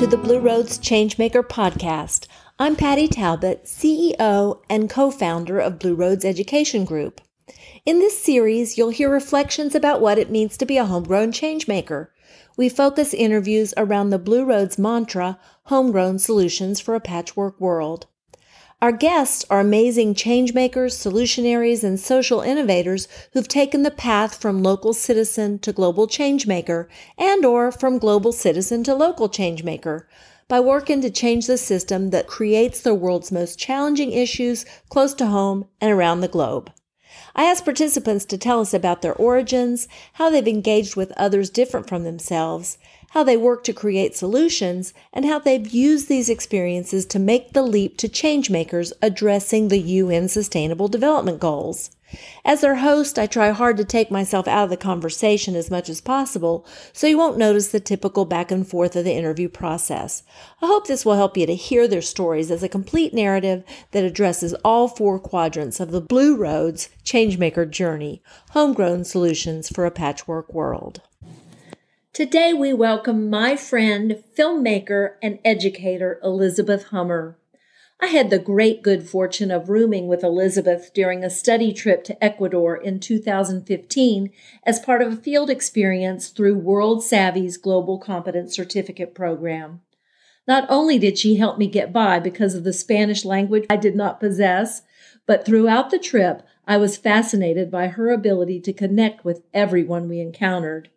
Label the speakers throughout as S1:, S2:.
S1: to the Blue Roads Changemaker podcast. I'm Patty Talbot, CEO and co founder of Blue Roads Education Group. In this series, you'll hear reflections about what it means to be a homegrown changemaker. We focus interviews around the Blue Roads mantra, homegrown solutions for a patchwork world. Our guests are amazing changemakers, solutionaries, and social innovators who've taken the path from local citizen to global changemaker and or from global citizen to local changemaker by working to change the system that creates the world's most challenging issues close to home and around the globe. I asked participants to tell us about their origins, how they've engaged with others different from themselves, how they work to create solutions, and how they've used these experiences to make the leap to changemakers addressing the UN Sustainable Development Goals. As their host, I try hard to take myself out of the conversation as much as possible so you won't notice the typical back and forth of the interview process. I hope this will help you to hear their stories as a complete narrative that addresses all four quadrants of the Blue Roads Changemaker journey, homegrown solutions for a patchwork world. Today, we welcome my friend, filmmaker, and educator, Elizabeth Hummer. I had the great good fortune of rooming with Elizabeth during a study trip to Ecuador in 2015 as part of a field experience through World Savvy's Global Competence Certificate Program. Not only did she help me get by because of the Spanish language I did not possess, but throughout the trip, I was fascinated by her ability to connect with everyone we encountered.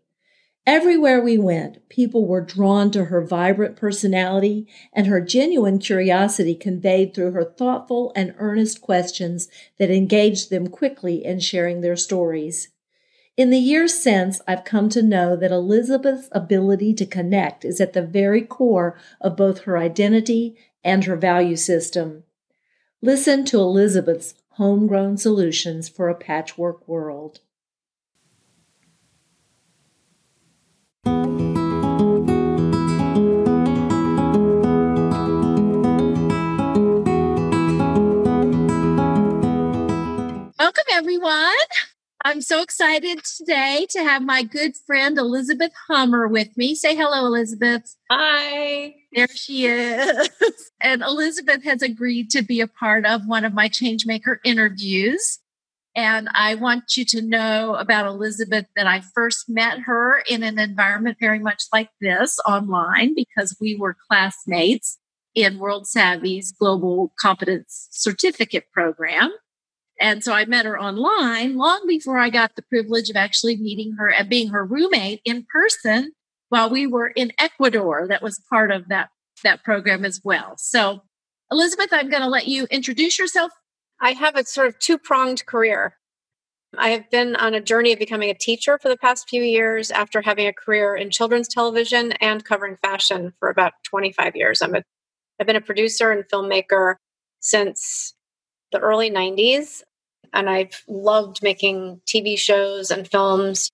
S1: Everywhere we went, people were drawn to her vibrant personality and her genuine curiosity conveyed through her thoughtful and earnest questions that engaged them quickly in sharing their stories. In the years since, I've come to know that Elizabeth's ability to connect is at the very core of both her identity and her value system. Listen to Elizabeth's homegrown solutions for a patchwork world. Everyone. I'm so excited today to have my good friend Elizabeth Hummer with me. Say hello, Elizabeth.
S2: Hi.
S1: There she is. and Elizabeth has agreed to be a part of one of my Changemaker interviews. And I want you to know about Elizabeth that I first met her in an environment very much like this online because we were classmates in World Savvy's Global Competence Certificate Program. And so I met her online long before I got the privilege of actually meeting her and being her roommate in person while we were in Ecuador. That was part of that, that program as well. So, Elizabeth, I'm going to let you introduce yourself.
S2: I have a sort of two pronged career. I have been on a journey of becoming a teacher for the past few years after having a career in children's television and covering fashion for about 25 years. I'm a, I've been a producer and filmmaker since the early 90s. And I've loved making TV shows and films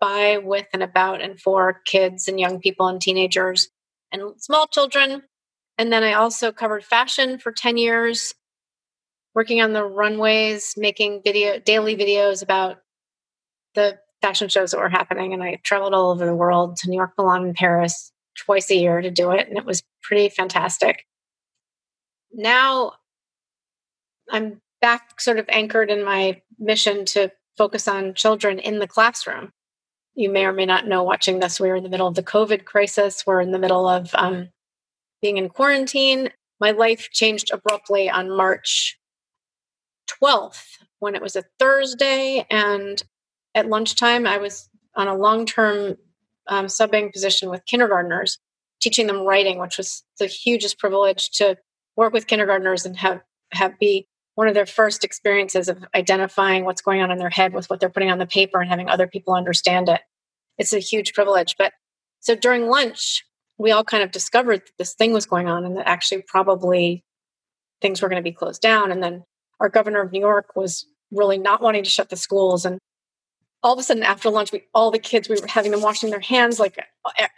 S2: by, with, and about, and for kids and young people and teenagers and small children. And then I also covered fashion for 10 years, working on the runways, making video daily videos about the fashion shows that were happening. And I traveled all over the world to New York, Milan, and Paris twice a year to do it. And it was pretty fantastic. Now I'm back sort of anchored in my mission to focus on children in the classroom. You may or may not know watching this, we're in the middle of the COVID crisis. We're in the middle of um, being in quarantine. My life changed abruptly on March 12th when it was a Thursday. And at lunchtime, I was on a long term um, subbing position with kindergartners, teaching them writing, which was the hugest privilege to work with kindergartners and have have be one of their first experiences of identifying what's going on in their head with what they're putting on the paper and having other people understand it. It's a huge privilege. But so during lunch, we all kind of discovered that this thing was going on and that actually probably things were going to be closed down. And then our governor of New York was really not wanting to shut the schools. And all of a sudden, after lunch, we all the kids we were having them washing their hands like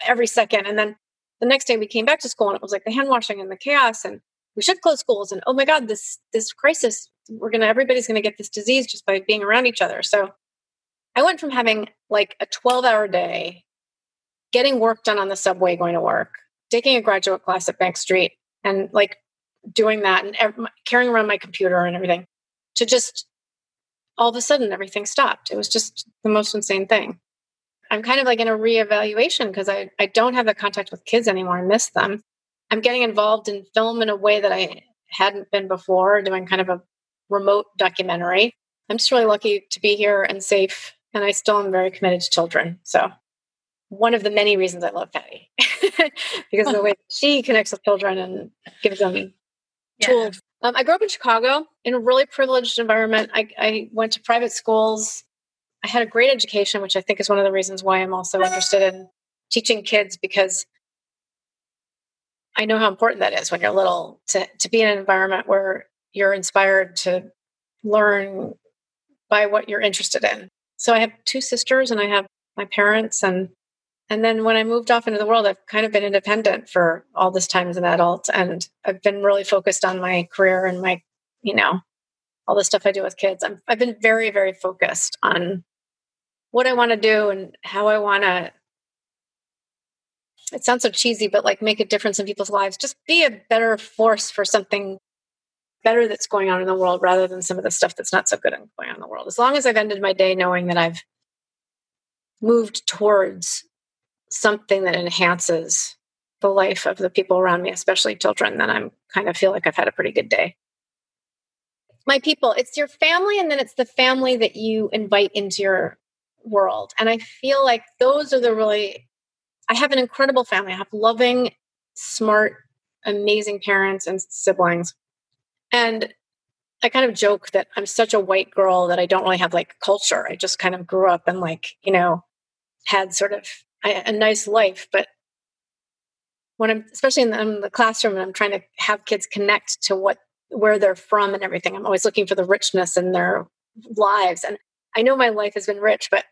S2: every second. And then the next day we came back to school and it was like the hand washing and the chaos. And we should close schools and oh my god this this crisis we're gonna everybody's gonna get this disease just by being around each other so i went from having like a 12 hour day getting work done on the subway going to work taking a graduate class at Bank Street and like doing that and carrying around my computer and everything to just all of a sudden everything stopped. It was just the most insane thing. I'm kind of like in a reevaluation because I, I don't have the contact with kids anymore. I miss them. I'm getting involved in film in a way that I hadn't been before, doing kind of a remote documentary. I'm just really lucky to be here and safe. And I still am very committed to children. So, one of the many reasons I love Patty, because of the way she connects with children and gives them yeah. tools. Um, I grew up in Chicago in a really privileged environment. I, I went to private schools. I had a great education, which I think is one of the reasons why I'm also interested in teaching kids because I know how important that is when you're little to, to be in an environment where you're inspired to learn by what you're interested in. So I have two sisters and I have my parents and and then when I moved off into the world, I've kind of been independent for all this time as an adult and I've been really focused on my career and my, you know, all the stuff I do with kids. I'm, I've been very, very focused on what I want to do and how I want to it sounds so cheesy, but like make a difference in people's lives. Just be a better force for something better that's going on in the world rather than some of the stuff that's not so good going on in the world. As long as I've ended my day knowing that I've moved towards something that enhances the life of the people around me, especially children, then I'm kind of feel like I've had a pretty good day. My people, it's your family, and then it's the family that you invite into your world. And I feel like those are the really I have an incredible family. I have loving, smart, amazing parents and siblings. And I kind of joke that I'm such a white girl that I don't really have like culture. I just kind of grew up and like, you know, had sort of a, a nice life. But when I'm, especially in the, in the classroom, and I'm trying to have kids connect to what, where they're from and everything, I'm always looking for the richness in their lives. And I know my life has been rich, but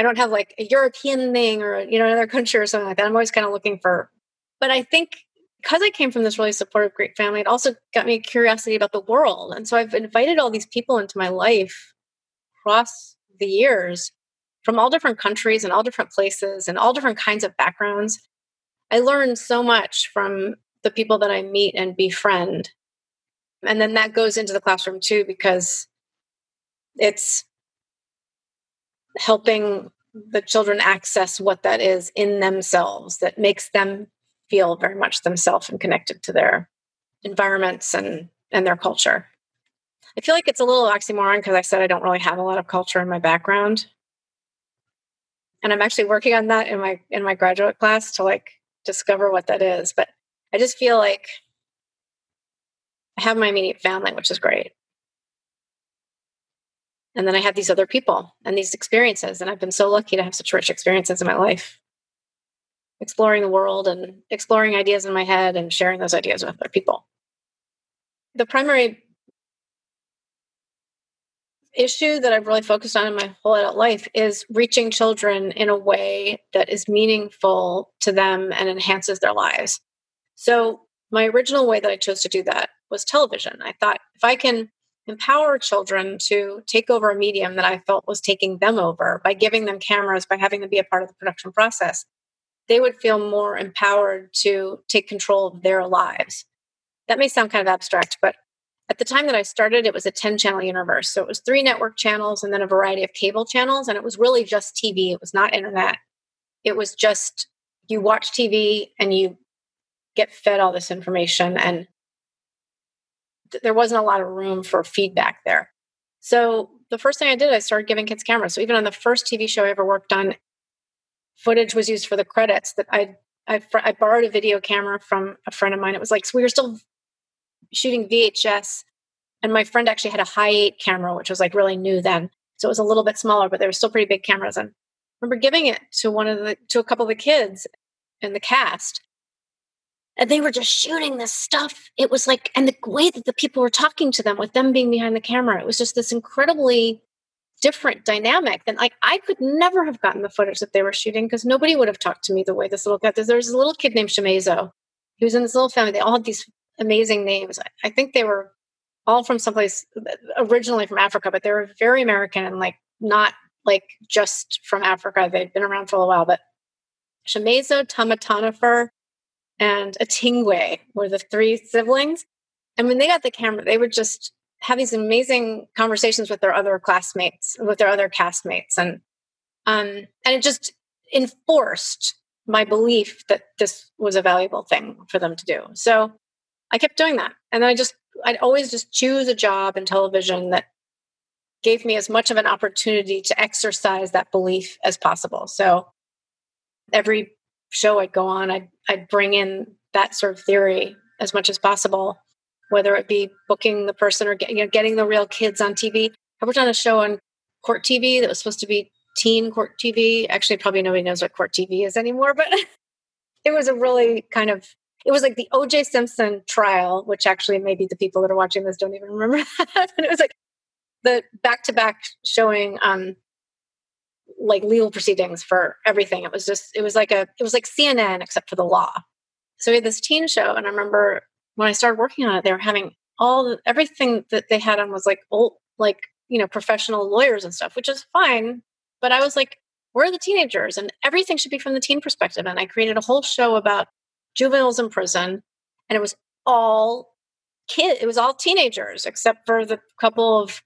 S2: I don't have like a European thing or you know another country or something like that. I'm always kind of looking for. But I think because I came from this really supportive, great family, it also got me a curiosity about the world, and so I've invited all these people into my life across the years from all different countries and all different places and all different kinds of backgrounds. I learned so much from the people that I meet and befriend. And then that goes into the classroom too, because it's helping the children access what that is in themselves that makes them feel very much themselves and connected to their environments and and their culture. I feel like it's a little oxymoron because I said I don't really have a lot of culture in my background. And I'm actually working on that in my in my graduate class to like discover what that is, but I just feel like I have my immediate family, which is great. And then I had these other people and these experiences. And I've been so lucky to have such rich experiences in my life, exploring the world and exploring ideas in my head and sharing those ideas with other people. The primary issue that I've really focused on in my whole adult life is reaching children in a way that is meaningful to them and enhances their lives. So, my original way that I chose to do that was television. I thought if I can empower children to take over a medium that I felt was taking them over by giving them cameras, by having them be a part of the production process, they would feel more empowered to take control of their lives. That may sound kind of abstract, but at the time that I started, it was a 10 channel universe. So it was three network channels and then a variety of cable channels. And it was really just TV, it was not internet. It was just you watch TV and you get fed all this information. And there wasn't a lot of room for feedback there. So the first thing I did, I started giving kids cameras. So even on the first TV show I ever worked on, footage was used for the credits. That I I, I borrowed a video camera from a friend of mine. It was like so we were still shooting VHS, and my friend actually had a Hi8 camera, which was like really new then. So it was a little bit smaller, but they were still pretty big cameras. And I remember giving it to one of the to a couple of the kids in the cast, and they were just shooting this stuff. It was like, and the way that the people were talking to them with them being behind the camera, it was just this incredibly different dynamic than like I could never have gotten the footage that they were shooting because nobody would have talked to me the way this little kid. There was a little kid named Shemazo. He was in this little family. They all had these amazing names. I think they were all from someplace uh, originally from Africa, but they were very American and like not like just from Africa. They'd been around for a while, but Shemazo Tamatanafer and Atingwe were the three siblings. And when they got the camera, they would just have these amazing conversations with their other classmates, with their other castmates. And um, and it just enforced my belief that this was a valuable thing for them to do. So I kept doing that. And then I just I'd always just choose a job in television that gave me as much of an opportunity to exercise that belief as possible. So every show I'd go on, I'd, I'd bring in that sort of theory as much as possible, whether it be booking the person or get, you know, getting the real kids on TV. I worked on a show on Court TV that was supposed to be teen Court TV. Actually, probably nobody knows what Court TV is anymore, but it was a really kind of it was like the OJ Simpson trial, which actually maybe the people that are watching this don't even remember that. and it was like the back to back showing um like legal proceedings for everything. It was just it was like a it was like CNN except for the law. So we had this teen show, and I remember when I started working on it, they were having all the, everything that they had on was like old like you know professional lawyers and stuff, which is fine. But I was like, where are the teenagers? And everything should be from the teen perspective. And I created a whole show about juveniles in prison, and it was all kid. It was all teenagers, except for the couple of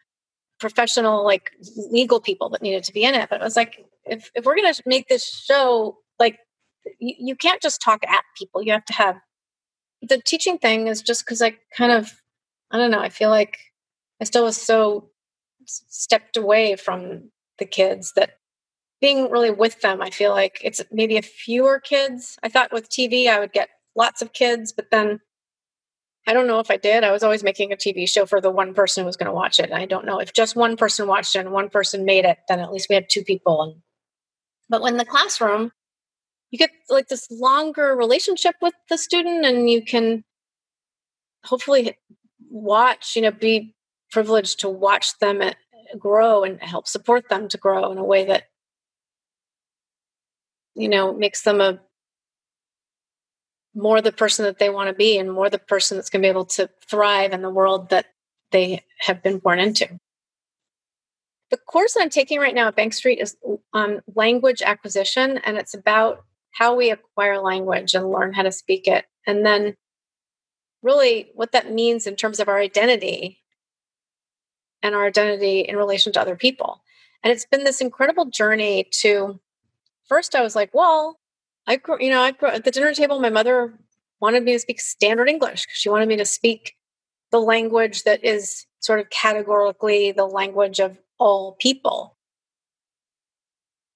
S2: professional like legal people that needed to be in it. But it was like if, if we're going to make this show like you, you can't just talk at people. You have to have the teaching thing is just because i kind of i don't know i feel like i still was so stepped away from the kids that being really with them i feel like it's maybe a fewer kids. I thought with tv i would get lots of kids but then I don't know if I did. I was always making a TV show for the one person who was going to watch it. I don't know if just one person watched it and one person made it, then at least we had two people. And but when the classroom, you get like this longer relationship with the student, and you can hopefully watch. You know, be privileged to watch them uh, grow and help support them to grow in a way that you know makes them a more the person that they want to be and more the person that's going to be able to thrive in the world that they have been born into. The course I'm taking right now at Bank Street is on language acquisition, and it's about how we acquire language and learn how to speak it. And then, really, what that means in terms of our identity and our identity in relation to other people. And it's been this incredible journey to first, I was like, well, I grew, you know, I grew at the dinner table. My mother wanted me to speak standard English because she wanted me to speak the language that is sort of categorically the language of all people.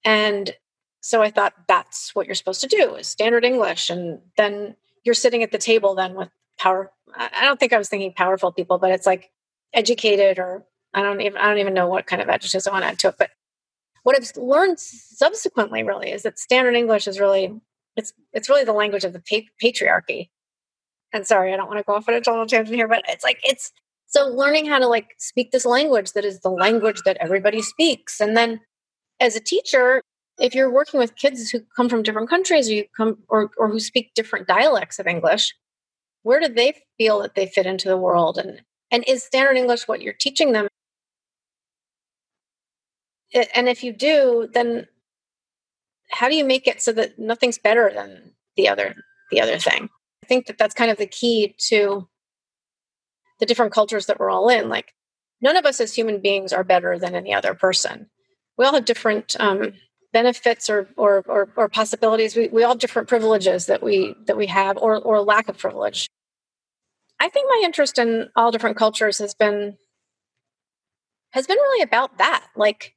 S2: And so I thought that's what you're supposed to do is standard English. And then you're sitting at the table then with power. I don't think I was thinking powerful people, but it's like educated or I don't even I don't even know what kind of adjectives I want to add to it. But what I've learned subsequently really is that standard English is really it's it's really the language of the pa- patriarchy. And sorry, I don't want to go off on a total tangent here, but it's like it's so learning how to like speak this language that is the language that everybody speaks. And then as a teacher, if you're working with kids who come from different countries or you come or or who speak different dialects of English, where do they feel that they fit into the world and and is standard English what you're teaching them and if you do then how do you make it so that nothing's better than the other the other thing? I think that that's kind of the key to the different cultures that we're all in. Like none of us as human beings are better than any other person. We all have different um, benefits or, or, or, or possibilities. We, we all have different privileges that we that we have or, or lack of privilege. I think my interest in all different cultures has been has been really about that. Like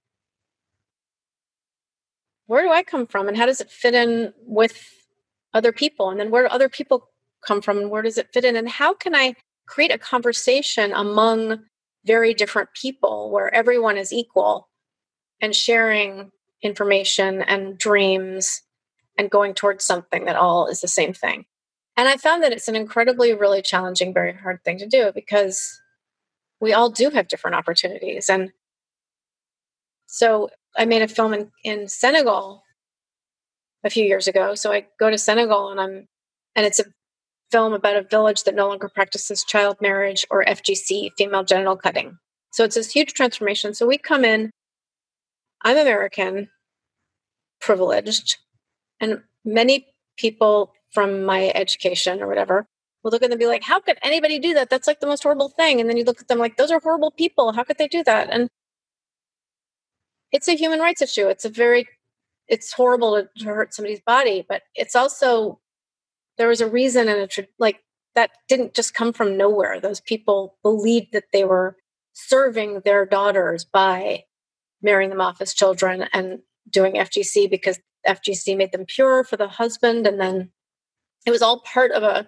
S2: where do I come from and how does it fit in with other people? And then where do other people come from and where does it fit in? And how can I create a conversation among very different people where everyone is equal and sharing information and dreams and going towards something that all is the same thing? And I found that it's an incredibly, really challenging, very hard thing to do because we all do have different opportunities. And so I made a film in, in Senegal a few years ago. So I go to Senegal and I'm, and it's a film about a village that no longer practices child marriage or FGC, female genital cutting. So it's this huge transformation. So we come in, I'm American, privileged, and many people from my education or whatever will look at them and be like, how could anybody do that? That's like the most horrible thing. And then you look at them like, those are horrible people. How could they do that? And it's a human rights issue. It's a very, it's horrible to, to hurt somebody's body, but it's also, there was a reason and a, like, that didn't just come from nowhere. Those people believed that they were serving their daughters by marrying them off as children and doing FGC because FGC made them pure for the husband. And then it was all part of a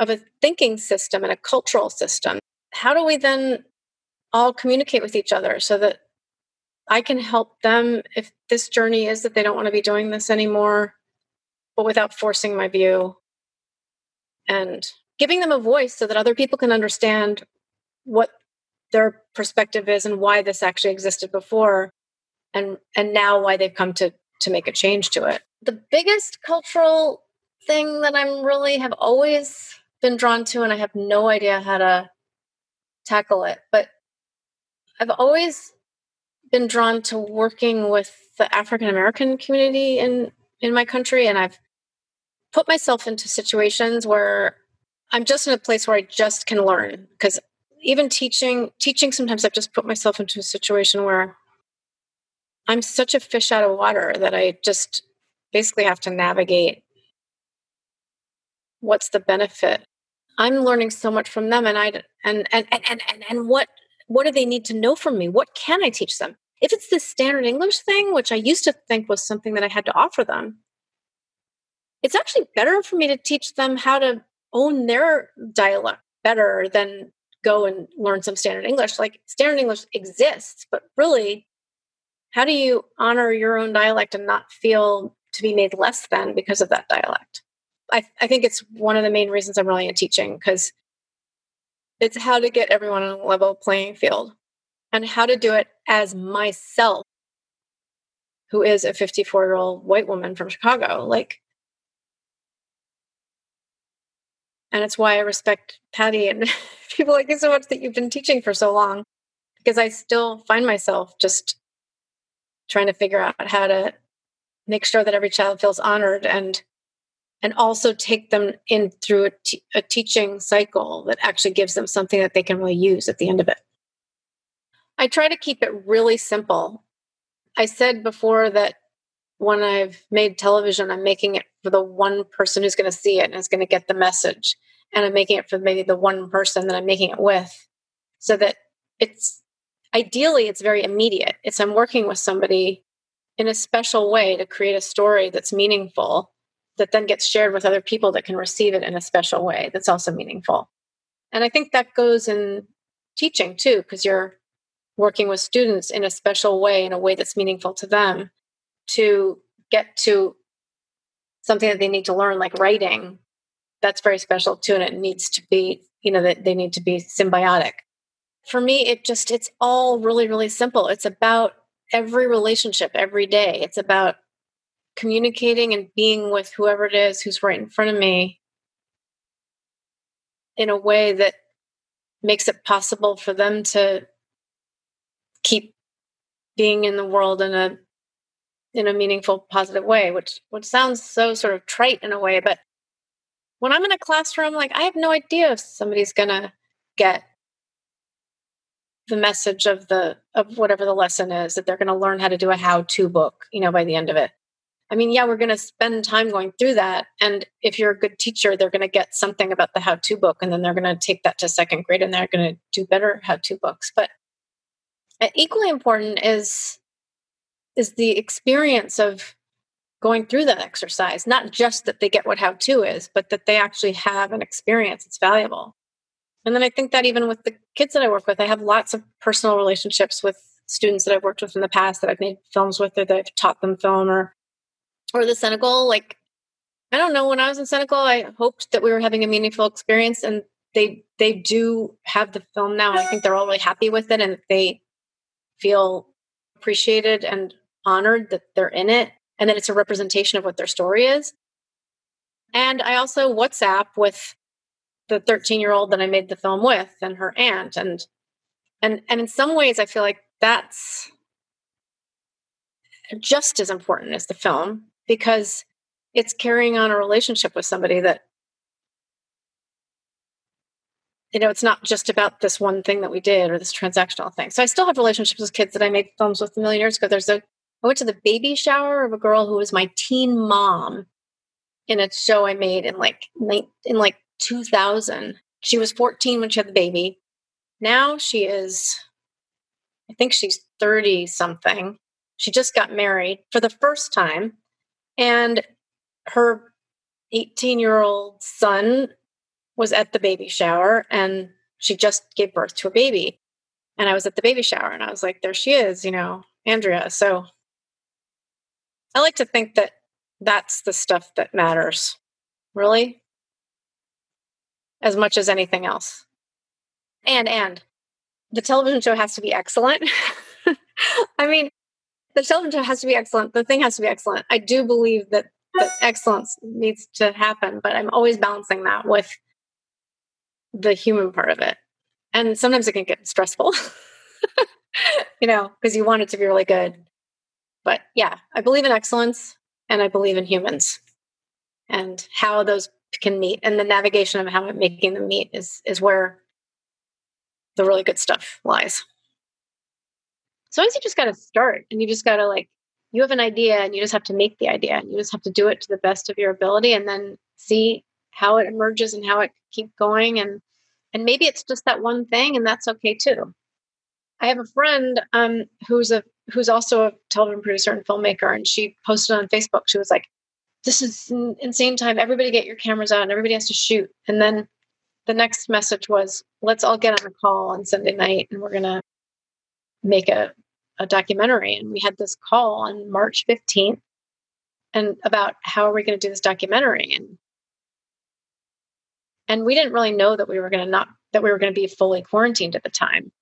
S2: of a thinking system and a cultural system. How do we then all communicate with each other so that I can help them if this journey is that they don't want to be doing this anymore, but without forcing my view and giving them a voice so that other people can understand what their perspective is and why this actually existed before and and now why they've come to to make a change to it. The biggest cultural thing that I'm really have always been drawn to, and I have no idea how to tackle it, but I've always been drawn to working with the African American community in in my country, and I've put myself into situations where I'm just in a place where I just can learn because even teaching teaching sometimes I've just put myself into a situation where I'm such a fish out of water that I just basically have to navigate what's the benefit. I'm learning so much from them and i and and and and, and what what do they need to know from me? What can i teach them if it's this standard english thing which i used to think was something that i had to offer them it's actually better for me to teach them how to own their dialect better than go and learn some standard english. Like standard english exists but really how do you honor your own dialect and not feel to be made less than because of that dialect? I, I think it's one of the main reasons I'm really in teaching because it's how to get everyone on a level playing field and how to do it as myself, who is a 54 year old white woman from Chicago. Like, and it's why I respect Patty and people like you so much that you've been teaching for so long because I still find myself just trying to figure out how to make sure that every child feels honored and and also take them in through a, t- a teaching cycle that actually gives them something that they can really use at the end of it. I try to keep it really simple. I said before that when I've made television, I'm making it for the one person who's going to see it and is going to get the message. And I'm making it for maybe the one person that I'm making it with so that it's ideally it's very immediate. It's I'm working with somebody in a special way to create a story that's meaningful that then gets shared with other people that can receive it in a special way that's also meaningful. And I think that goes in teaching too, because you're working with students in a special way, in a way that's meaningful to them to get to something that they need to learn, like writing. That's very special too. And it needs to be, you know, that they need to be symbiotic. For me, it just, it's all really, really simple. It's about every relationship every day. It's about communicating and being with whoever it is who's right in front of me in a way that makes it possible for them to keep being in the world in a in a meaningful positive way which which sounds so sort of trite in a way but when i'm in a classroom like i have no idea if somebody's going to get the message of the of whatever the lesson is that they're going to learn how to do a how to book you know by the end of it I mean, yeah, we're going to spend time going through that. And if you're a good teacher, they're going to get something about the how to book, and then they're going to take that to second grade and they're going to do better how to books. But equally important is is the experience of going through that exercise not just that they get what how to is but that they actually have an experience it's valuable and then i think that even with the kids that i work with i have lots of personal relationships with students that i've worked with in the past that i've made films with or that i've taught them film or or the Senegal, like I don't know. When I was in Senegal, I hoped that we were having a meaningful experience, and they they do have the film now. I think they're all really happy with it, and they feel appreciated and honored that they're in it, and that it's a representation of what their story is. And I also WhatsApp with the 13 year old that I made the film with, and her aunt, and and and in some ways, I feel like that's just as important as the film because it's carrying on a relationship with somebody that you know, it's not just about this one thing that we did or this transactional thing. So I still have relationships with kids that I made films with a million years ago. There's a I went to the baby shower of a girl who was my teen mom in a show I made in like in like 2000. She was 14 when she had the baby. Now she is I think she's 30 something. She just got married for the first time and her 18 year old son was at the baby shower and she just gave birth to a baby. And I was at the baby shower and I was like, there she is, you know, Andrea. So I like to think that that's the stuff that matters, really, as much as anything else. And, and the television show has to be excellent. I mean, the television show has to be excellent. The thing has to be excellent. I do believe that, that excellence needs to happen, but I'm always balancing that with the human part of it. And sometimes it can get stressful, you know, because you want it to be really good. But yeah, I believe in excellence and I believe in humans and how those can meet and the navigation of how making them meet is is where the really good stuff lies. Sometimes you just got to start and you just got to like you have an idea and you just have to make the idea and you just have to do it to the best of your ability and then see how it emerges and how it keep going and and maybe it's just that one thing and that's okay too. I have a friend um, who's a who's also a television producer and filmmaker and she posted on facebook she was like this is insane time. Everybody get your cameras out and everybody has to shoot. And then the next message was let's all get on a call on sunday night and we're to make a, a documentary. And we had this call on march 15th and about how are we going to do this documentary? And and we didn't really know that we were going to not that we were going to be fully quarantined at the time.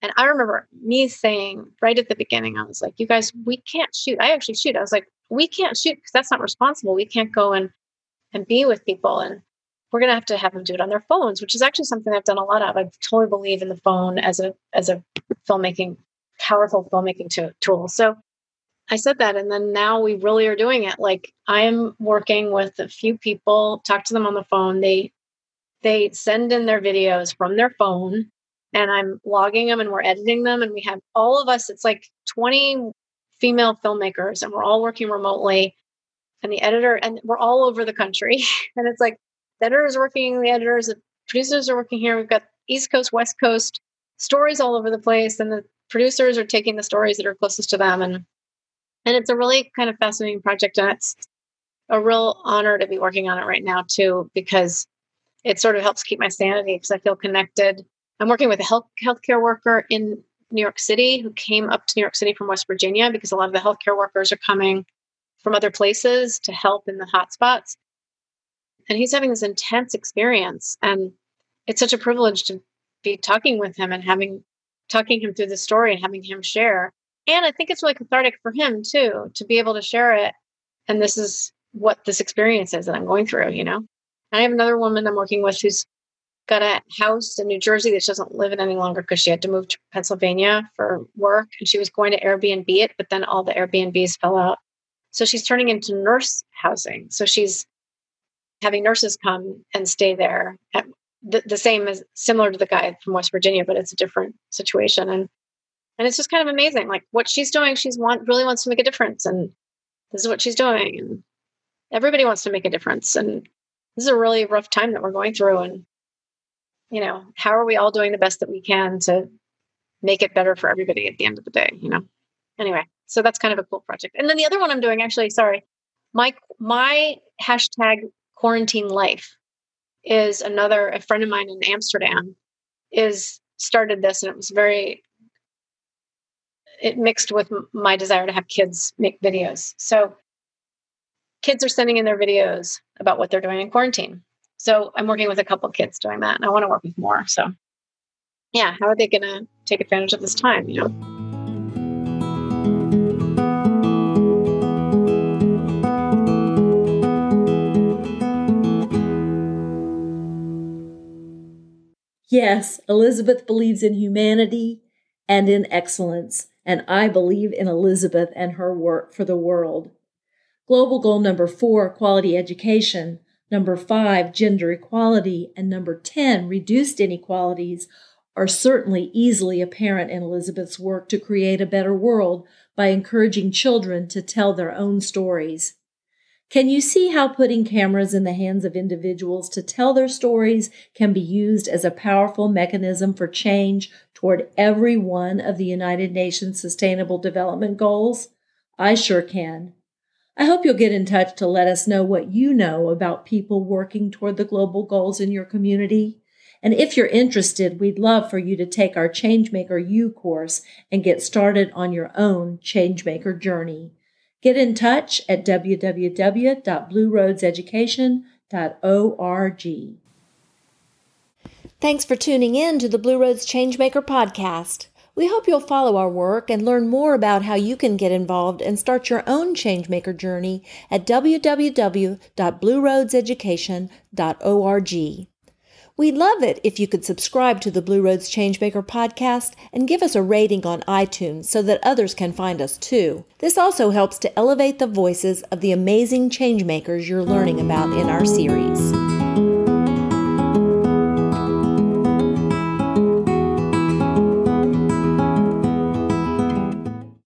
S2: And i remember me saying right at the beginning i was like you guys we can't shoot. I actually shoot. I was like we can't shoot because that's not responsible. We can't go and and be with people and we're going to have to have them do it on their phones which is actually something i've done a lot of. I totally believe in the phone as a as a filmmaking powerful filmmaking tool. So I said that. And then now we really are doing it. Like I'm working with a few people, talk to them on the phone. They they send in their videos from their phone and I'm logging them and we're editing them. And we have all of us, it's like 20 female filmmakers and we're all working remotely. And the editor, and we're all over the country. and it's like the editor is working, the editors, the producers are working here. We've got East Coast, West Coast stories all over the place. And the producers are taking the stories that are closest to them and and it's a really kind of fascinating project. And it's a real honor to be working on it right now, too, because it sort of helps keep my sanity because I feel connected. I'm working with a health healthcare worker in New York City who came up to New York City from West Virginia because a lot of the healthcare workers are coming from other places to help in the hotspots. And he's having this intense experience. And it's such a privilege to be talking with him and having talking him through the story and having him share and I think it's really cathartic for him too to be able to share it. And this is what this experience is that I'm going through, you know? And I have another woman I'm working with who's got a house in New Jersey that she doesn't live in any longer because she had to move to Pennsylvania for work and she was going to Airbnb it, but then all the Airbnbs fell out. So she's turning into nurse housing. So she's having nurses come and stay there. The, the same as similar to the guy from West Virginia, but it's a different situation. And and it's just kind of amazing like what she's doing she's want really wants to make a difference and this is what she's doing and everybody wants to make a difference and this is a really rough time that we're going through and you know how are we all doing the best that we can to make it better for everybody at the end of the day you know? Anyway so that's kind of a cool project. And then the other one i'm doing actually sorry my my hashtag quarantine life is another a friend of mine in amsterdam is started this and it was very it mixed with my desire to have kids make videos. So kids are sending in their videos about what they're doing in quarantine. So I'm working with a couple kids doing that and I want to work with more. So yeah, how are they going to take advantage of this time, you know?
S1: Yes, Elizabeth believes in humanity and in excellence and I believe in Elizabeth and her work for the world. Global goal number four, quality education, number five, gender equality, and number 10, reduced inequalities, are certainly easily apparent in Elizabeth's work to create a better world by encouraging children to tell their own stories. Can you see how putting cameras in the hands of individuals to tell their stories can be used as a powerful mechanism for change toward every one of the United Nations Sustainable Development Goals? I sure can. I hope you'll get in touch to let us know what you know about people working toward the global goals in your community. And if you're interested, we'd love for you to take our Changemaker U course and get started on your own Changemaker journey. Get in touch at www.blueroadseducation.org. Thanks for tuning in to the Blue Roads Changemaker podcast. We hope you'll follow our work and learn more about how you can get involved and start your own changemaker journey at www.blueroadseducation.org. We'd love it if you could subscribe to the Blue Roads Changemaker podcast and give us a rating on iTunes so that others can find us too. This also helps to elevate the voices of the amazing changemakers you're learning about in our series.